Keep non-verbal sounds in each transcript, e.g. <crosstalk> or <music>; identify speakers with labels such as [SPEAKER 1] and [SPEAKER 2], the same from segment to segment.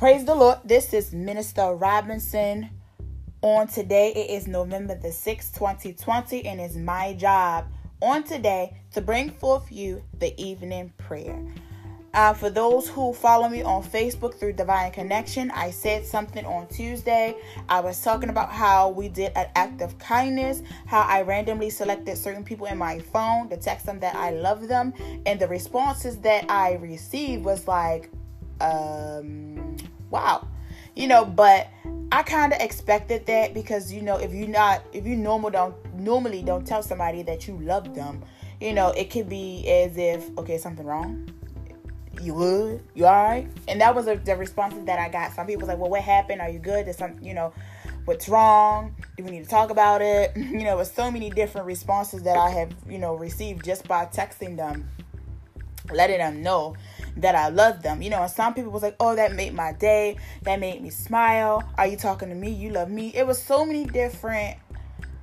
[SPEAKER 1] Praise the Lord. This is Minister Robinson. On today, it is November the 6th, 2020, and it's my job on today to bring forth you the evening prayer. Uh, for those who follow me on Facebook through Divine Connection, I said something on Tuesday. I was talking about how we did an act of kindness, how I randomly selected certain people in my phone to text them that I love them, and the responses that I received was like, um, wow, you know, but I kind of expected that because you know if you not if you normal don't normally don't tell somebody that you love them, you know it could be as if okay something wrong. You would you alright? And that was a, the responses that I got. Some people was like, well, what happened? Are you good? Is some you know what's wrong? Do we need to talk about it? <laughs> You know, with so many different responses that I have you know received just by texting them, letting them know that I love them. You know, and some people was like, oh, that made my day. That made me smile. Are you talking to me? You love me. It was so many different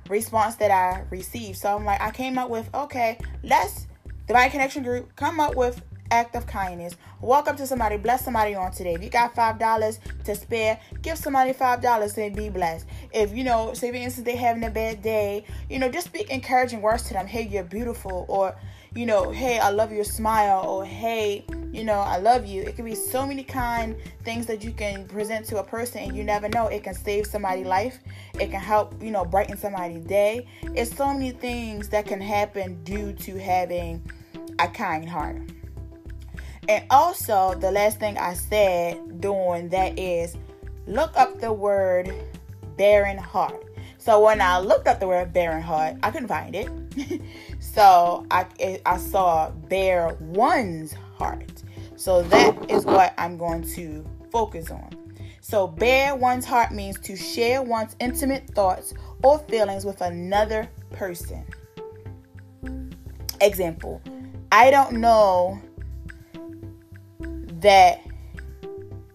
[SPEAKER 1] response that I received. So I'm like, I came up with, okay, let's Divine Connection Group come up with act of kindness. Walk up to somebody, bless somebody on today. If you got five dollars to spare, give somebody five dollars and be blessed. If you know, say for instance, they having a bad day, you know, just speak encouraging words to them. Hey, you're beautiful, or you know, hey, I love your smile, or hey, you know, I love you. It can be so many kind things that you can present to a person, and you never know. It can save somebody's life. It can help, you know, brighten somebody's day. It's so many things that can happen due to having a kind heart. And also, the last thing I said doing that is look up the word barren heart. So when I looked up the word barren heart, I couldn't find it. <laughs> so I I saw bear one's heart. So that is what I'm going to focus on. So, bare one's heart means to share one's intimate thoughts or feelings with another person. Example I don't know that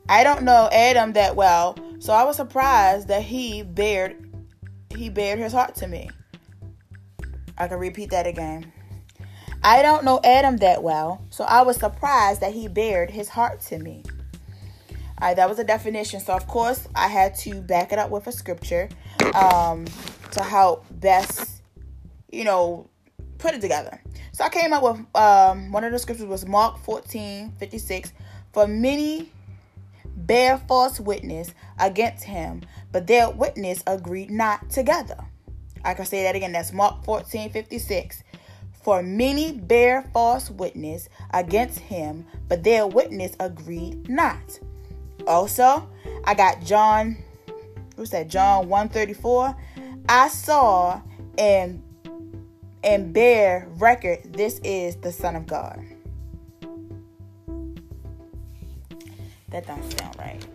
[SPEAKER 1] I don't know Adam that well, so I was surprised that he bared he bared his heart to me. I can repeat that again. I don't know Adam that well, so I was surprised that he bared his heart to me. All right, that was a definition. So, of course, I had to back it up with a scripture um, to help best, you know, put it together. So, I came up with um, one of the scriptures was Mark 14 56. For many bear false witness against him, but their witness agreed not together. I can say that again. That's Mark 14 56. For many bear false witness against him, but their witness agreed not. Also, I got John, what's that? John 134. I saw and and bear record this is the Son of God. That don't sound right.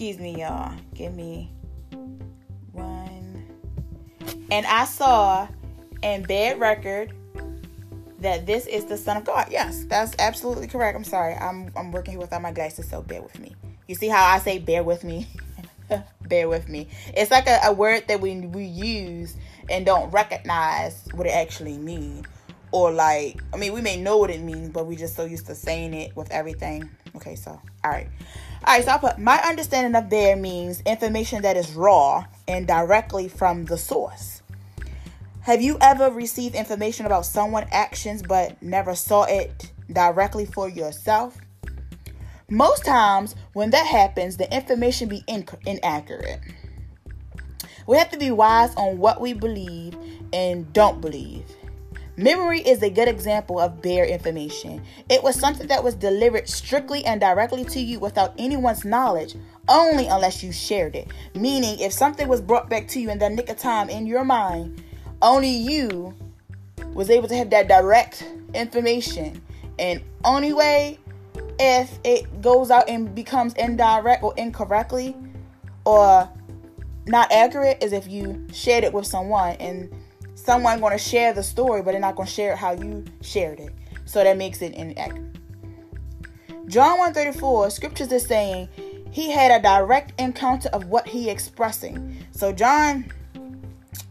[SPEAKER 1] Excuse me, y'all. Give me one. and I saw in bed record that this is the Son of God. Yes, that's absolutely correct. I'm sorry. I'm I'm working here without my glasses, so bear with me. You see how I say bear with me? <laughs> bear with me. It's like a, a word that we we use and don't recognize what it actually means. Or like, I mean, we may know what it means, but we just so used to saying it with everything. Okay, so all right. All right, so I put my understanding of there means information that is raw and directly from the source. Have you ever received information about someone's actions but never saw it directly for yourself? Most times, when that happens, the information be inaccurate. We have to be wise on what we believe and don't believe. Memory is a good example of bare information. It was something that was delivered strictly and directly to you without anyone's knowledge, only unless you shared it. Meaning, if something was brought back to you in the nick of time in your mind, only you was able to have that direct information. And only way if it goes out and becomes indirect or incorrectly or not accurate is if you shared it with someone and someone going to share the story but they're not going to share how you shared it. So that makes it inaccurate. John 134 scriptures is saying he had a direct encounter of what he expressing. So John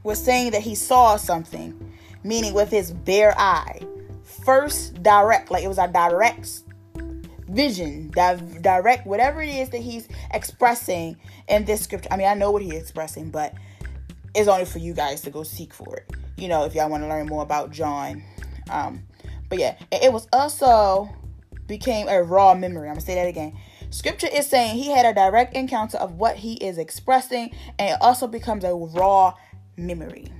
[SPEAKER 1] was saying that he saw something, meaning with his bare eye, first direct, like it was a direct vision, direct, whatever it is that he's expressing in this scripture. I mean, I know what he's expressing, but it's only for you guys to go seek for it. You know, if y'all want to learn more about John. Um, but yeah, it was also became a raw memory. I'm gonna say that again. Scripture is saying he had a direct encounter of what he is expressing, and it also becomes a raw memory.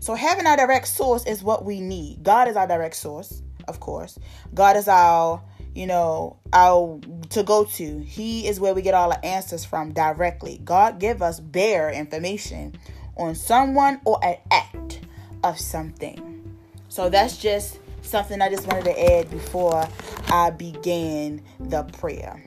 [SPEAKER 1] So having our direct source is what we need. God is our direct source, of course. God is our, you know, our to go to. He is where we get all our answers from directly. God give us bare information on someone or an act of something. So that's just something I just wanted to add before I began the prayer.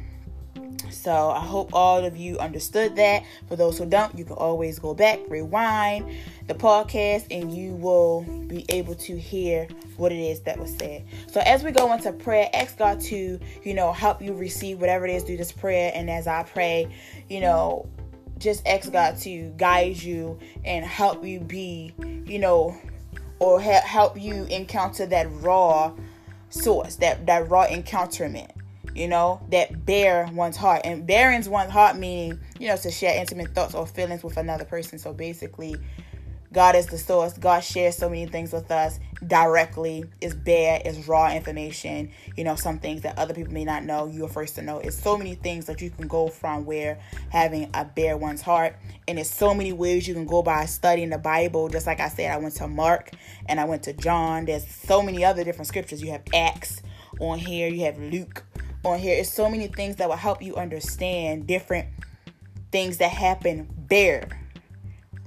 [SPEAKER 1] So I hope all of you understood that. For those who don't, you can always go back, rewind the podcast, and you will be able to hear what it is that was said. So as we go into prayer, ask God to, you know, help you receive whatever it is through this prayer. And as I pray, you know, just ask God to guide you and help you be, you know, or ha- help you encounter that raw source, that that raw encounterment you know, that bare one's heart. And bearing one's heart meaning, you know, to share intimate thoughts or feelings with another person. So basically, God is the source. God shares so many things with us directly. It's bare, it's raw information. You know, some things that other people may not know, you're first to know. It's so many things that you can go from where having a bare one's heart. And it's so many ways you can go by studying the Bible. Just like I said, I went to Mark and I went to John. There's so many other different scriptures. You have Acts on here, you have Luke on here. It's so many things that will help you understand different things that happen bare,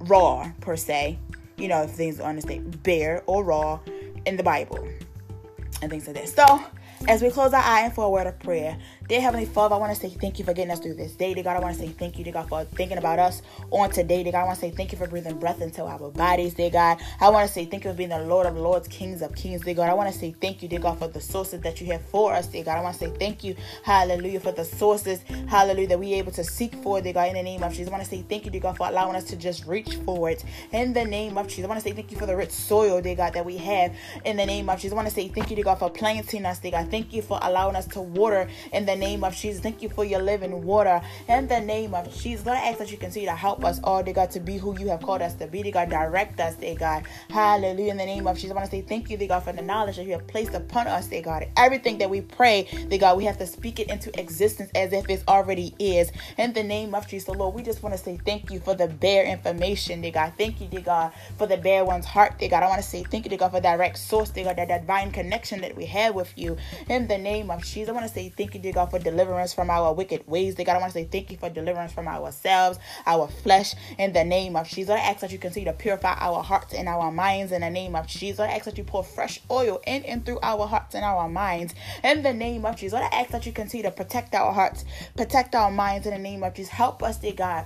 [SPEAKER 1] raw per se. You know, if things understand bare or raw in the Bible and things like that. So as we close our eye and for a word of prayer, dear Heavenly Father, I want to say thank you for getting us through this day. Dear God, I want to say thank you, dear God, for thinking about us on today. Dear God, I want to say thank you for breathing breath into our bodies, dear God. I want to say thank you for being the Lord of Lords, Kings of Kings, dear God. I want to say thank you, dear God, for the sources that you have for us, dear God. I want to say thank you, hallelujah, for the sources, hallelujah, that we able to seek for, dear God, in the name of Jesus. I want to say thank you, dear God, for allowing us to just reach for it in the name of Jesus. I want to say thank you for the rich soil, dear God, that we have in the name of Jesus. I want to say thank you, dear God, for planting us, dear God. Thank you for allowing us to water in the name of Jesus. Thank you for your living water in the name of Jesus. I ask that you continue to help us all, dear God, to be who you have called us to be, dear God. Direct us, dear God. Hallelujah. In the name of Jesus, I want to say thank you, dear God, for the knowledge that you have placed upon us, dear God. Everything that we pray, dear God, we have to speak it into existence as if it already is. In the name of Jesus, Lord, we just want to say thank you for the bare information, dear God. Thank you, dear God, for the bare one's heart, dear God. I want to say thank you, dear God, for direct source, dear God, that divine connection that we have with you. In the name of Jesus, I want to say thank you, dear God, for deliverance from our wicked ways. Dear God, I want to say thank you for deliverance from ourselves, our flesh, in the name of Jesus. I ask that you continue to purify our hearts and our minds in the name of Jesus. I ask that you pour fresh oil in and through our hearts and our minds in the name of Jesus. I ask that you continue to protect our hearts, protect our minds in the name of Jesus. Help us, dear God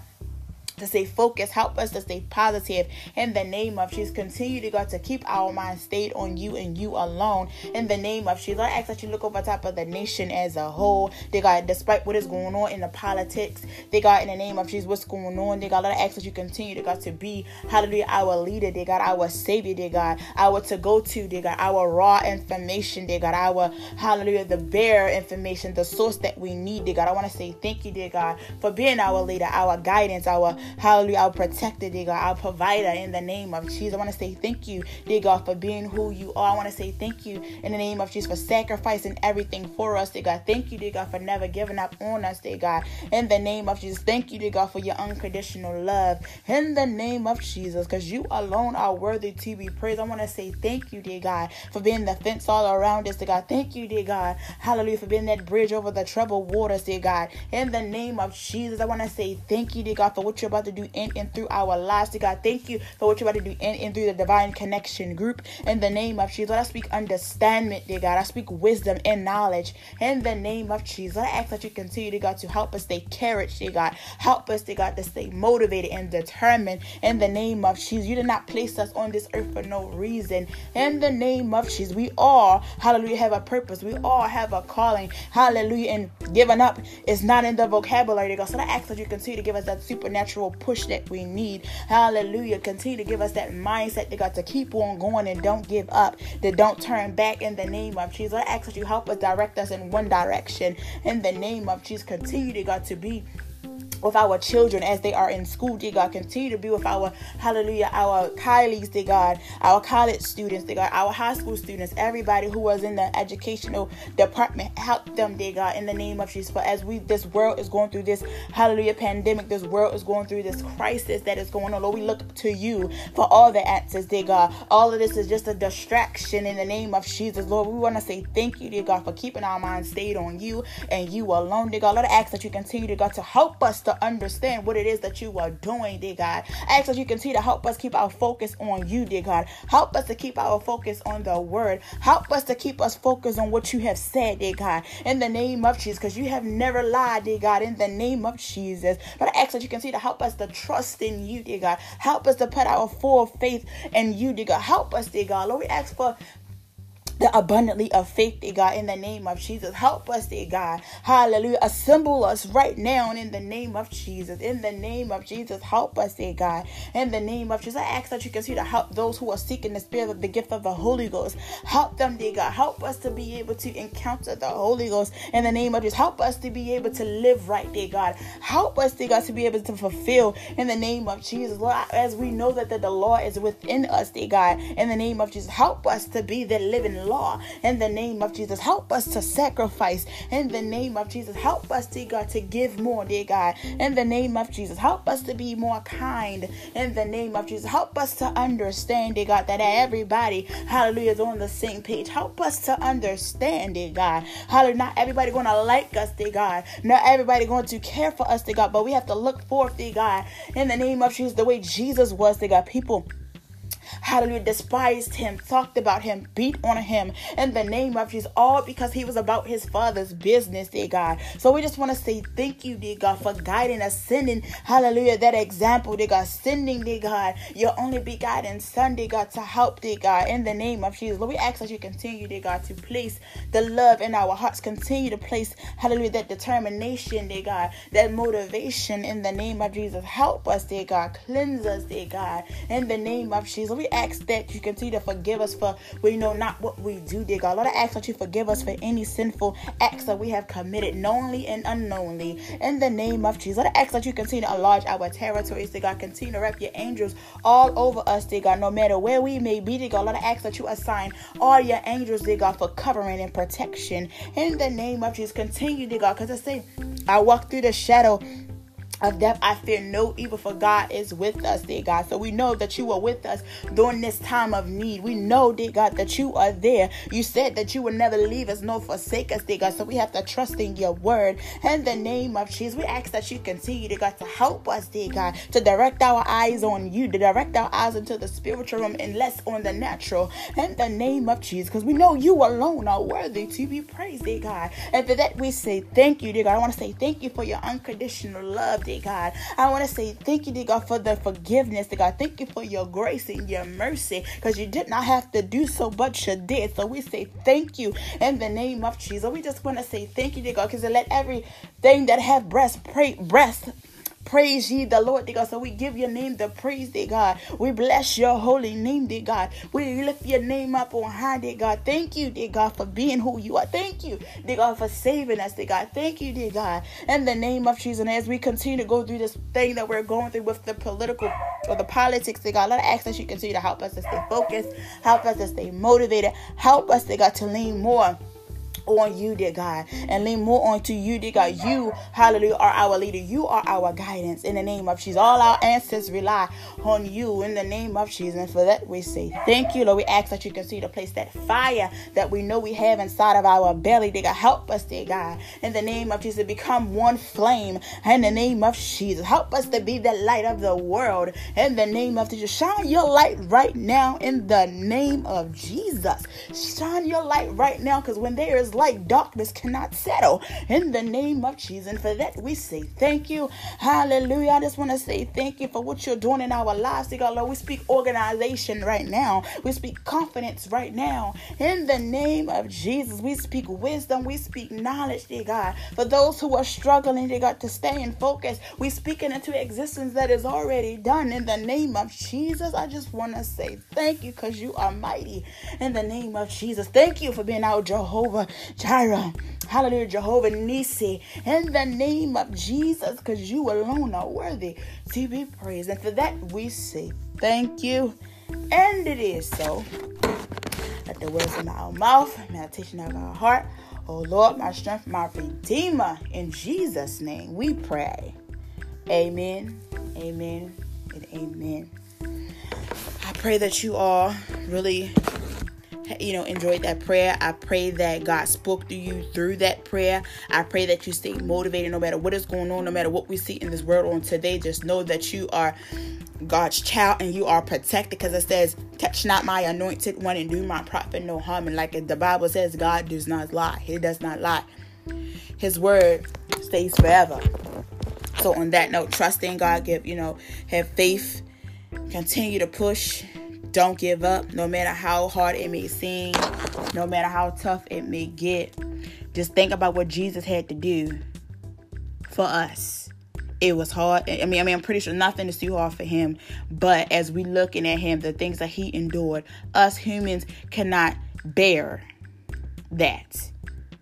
[SPEAKER 1] to stay focused. Help us to stay positive in the name of Jesus. Continue to God to keep our mind stayed on you and you alone in the name of Jesus. I ask that you look over top of the nation as a whole. Dear God, despite what is going on in the politics, dear God, in the name of Jesus, what's going on, dear God, I ask that you continue to God to be, hallelujah, our leader, dear God, our savior, dear God, our to go to, dear God, our raw information, dear God, our hallelujah, the bare information, the source that we need, dear God. I want to say thank you, dear God, for being our leader, our guidance, our Hallelujah. Our protector, dear God. Our provider in the name of Jesus. I want to say thank you, dear God, for being who you are. I want to say thank you in the name of Jesus for sacrificing everything for us, dear God. Thank you, dear God, for never giving up on us, dear God. In the name of Jesus. Thank you, dear God, for your unconditional love. In the name of Jesus. Because you alone are worthy to be praised. I want to say thank you, dear God, for being the fence all around us, dear God. Thank you, dear God. Hallelujah. For being that bridge over the troubled waters, dear God. In the name of Jesus. I want to say thank you, dear God, for what you're about to do in and through our lives. To God, thank you for what you're about to do in and through the divine connection group. In the name of Jesus, I speak understanding, dear God. I speak wisdom and knowledge. In the name of Jesus, I ask that you continue, dear God, to help us stay courage, dear God. Help us, dear God, to stay motivated and determined. In the name of Jesus, you did not place us on this earth for no reason. In the name of Jesus, we all, hallelujah, have a purpose. We all have a calling. Hallelujah. And giving up is not in the vocabulary, dear God. So I ask that you continue to give us that supernatural spiritual push that we need. Hallelujah. Continue to give us that mindset, dear got to keep on going and don't give up, that don't turn back in the name of Jesus. I ask that you help us direct us in one direction in the name of Jesus. Continue, to God, to be with our children as they are in school, dear God. Continue to be with our, hallelujah, our colleagues, dear God, our college students, dear God, our high school students, everybody who was in the educational department. Help them, dear God, in the name of Jesus. For as we, this world is going through this, hallelujah, pandemic, this world is going through this crisis that is going on. Lord, we look to you for all the answers, dear God. All of this is just a distraction in the name of Jesus, Lord. We want to say thank you, dear God, for keeping our minds stayed on you and you alone, dear God. Lord, I ask that you continue, dear God, to help us to understand what it is that you are doing, dear God. I ask that you continue to help us keep our focus on you, dear God. Help us to keep our focus on the word. Help us to keep us focused on what you have said, dear God. In the name of Jesus, because you have never lied, dear God. In the name of Jesus. But I ask that you continue to help us to trust in you, dear God. Help us to put our full faith in you, dear God. Help us, dear God. Lord, we ask for the abundantly of faith, dear God, in the name of Jesus. Help us, dear God. Hallelujah. Assemble us right now in the name of Jesus. In the name of Jesus, help us, dear God. In the name of Jesus, I ask that you continue to help those who are seeking the spirit of the gift of the Holy Ghost. Help them, dear God. Help us to be able to encounter the Holy Ghost in the name of Jesus. Help us to be able to live right, dear God. Help us, dear God, to be able to fulfill in the name of Jesus. Lord, as we know that the, the law is within us, dear God, in the name of Jesus, help us to be the living law in the name of Jesus. Help us to sacrifice in the name of Jesus. Help us, dear God, to give more, dear God, in the name of Jesus. Help us to be more kind in the name of Jesus. Help us to understand, dear God, that everybody, hallelujah, is on the same page. Help us to understand, dear God. Hallelujah. Not everybody to like us, dear God. Not everybody going to care for us, dear God, but we have to look forth, dear God, in the name of Jesus, the way Jesus was, dear God. People hallelujah, despised him, talked about him, beat on him in the name of Jesus, all because he was about his father's business, dear God. So we just want to say thank you, dear God, for guiding us, sending, hallelujah, that example, dear God, sending, dear God, your only begotten son, dear God, to help, dear God, in the name of Jesus. Lord, we ask that you continue, dear God, to place the love in our hearts, continue to place, hallelujah, that determination, dear God, that motivation in the name of Jesus. Help us, dear God, cleanse us, dear God, in the name of Jesus we ask that you continue to forgive us for we know not what we do, dear God. Lord, I ask that you forgive us for any sinful acts that we have committed knowingly and unknowingly. In the name of Jesus, Lord, I ask that you continue to enlarge our territories, dear God. Continue to wrap your angels all over us, dear God, no matter where we may be, dear God. Lord, I ask that you assign all your angels, dear God, for covering and protection. In the name of Jesus, continue, dear God, because I say, I walk through the shadow of death, I fear no evil, for God is with us, dear God. So we know that you are with us during this time of need. We know, dear God, that you are there. You said that you would never leave us nor forsake us, dear God. So we have to trust in your word. In the name of Jesus, we ask that you continue, dear God, to help us, dear God, to direct our eyes on you, to direct our eyes into the spiritual realm and less on the natural. In the name of Jesus, because we know you alone are worthy to be praised, dear God. And for that, we say thank you, dear God. I want to say thank you for your unconditional love, dear dear God. I want to say thank you, dear God, for the forgiveness, dear God. Thank you for your grace and your mercy because you did not have to do so, but you did. So we say thank you in the name of Jesus. We just want to say thank you, dear God, because let everything that have breast, pray, breast, Praise ye the Lord, dear God. So we give your name the praise, dear God. We bless your holy name, dear God. We lift your name up on high, dear God. Thank you, dear God, for being who you are. Thank you, dear God, for saving us, dear God. Thank you, dear God. In the name of Jesus, and as we continue to go through this thing that we're going through with the political or the politics, dear God, let us ask that you continue to help us to stay focused, help us to stay motivated, help us, dear God, to lean more on you, dear God, and lean more onto you, dear God. You, hallelujah, are our leader. You are our guidance in the name of Jesus. All our answers rely on you in the name of Jesus. And for that, we say thank you, Lord. We ask that you continue to place that fire that we know we have inside of our belly, dear God. Help us, dear God, in the name of Jesus, become one flame in the name of Jesus. Help us to be the light of the world in the name of Jesus. Shine your light right now in the name of Jesus. Shine your light right now because when there is like darkness cannot settle. In the name of Jesus. And for that, we say thank you. Hallelujah. I just want to say thank you for what you're doing in our lives. Dear God, Lord, we speak organization right now. We speak confidence right now. In the name of Jesus, we speak wisdom. We speak knowledge, dear God. For those who are struggling, dear God, to stay in focus, we speak into existence that is already done. In the name of Jesus, I just want to say thank you because you are mighty. In the name of Jesus, thank you for being our Jehovah Jireh. Hallelujah, Jehovah Nissi. In the name of Jesus, because you alone are worthy to be praised. And for that, we say thank you. And it is so. Let the words of our mouth, meditation of our heart, oh Lord, my strength, my redeemer. In Jesus' name we pray. Amen, amen, and amen. I pray that you all really you know, enjoyed that prayer. I pray that God spoke to you through that prayer. I pray that you stay motivated no matter what is going on, no matter what we see in this world on today. Just know that you are God's child and you are protected because it says, Touch not my anointed one and do my prophet no harm. And like the Bible says, God does not lie. He does not lie. His word stays forever. So on that note, trust in God, give, you know, have faith, continue to push, don't give up, no matter how hard it may seem, no matter how tough it may get. Just think about what Jesus had to do for us. It was hard. I mean, I mean, I'm pretty sure nothing is too hard for him. But as we looking at him, the things that he endured, us humans cannot bear that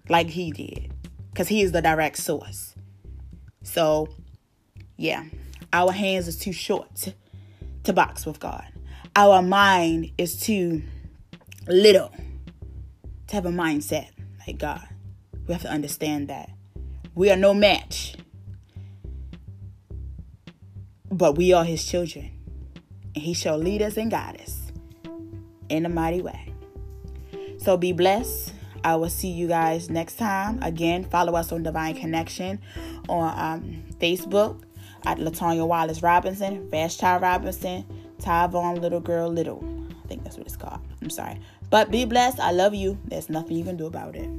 [SPEAKER 1] like he did, because he is the direct source. So, yeah, our hands is too short to box with God our mind is too little to have a mindset like God. We have to understand that. We are no match, but we are His children, and He shall lead us and guide us in a mighty way. So be blessed. I will see you guys next time. Again, follow us on Divine Connection on um, Facebook at Latonya Wallace Robinson, Child Robinson. Tyvon Little Girl Little. I think that's what it's called. I'm sorry. But be blessed. I love you. There's nothing you can do about it.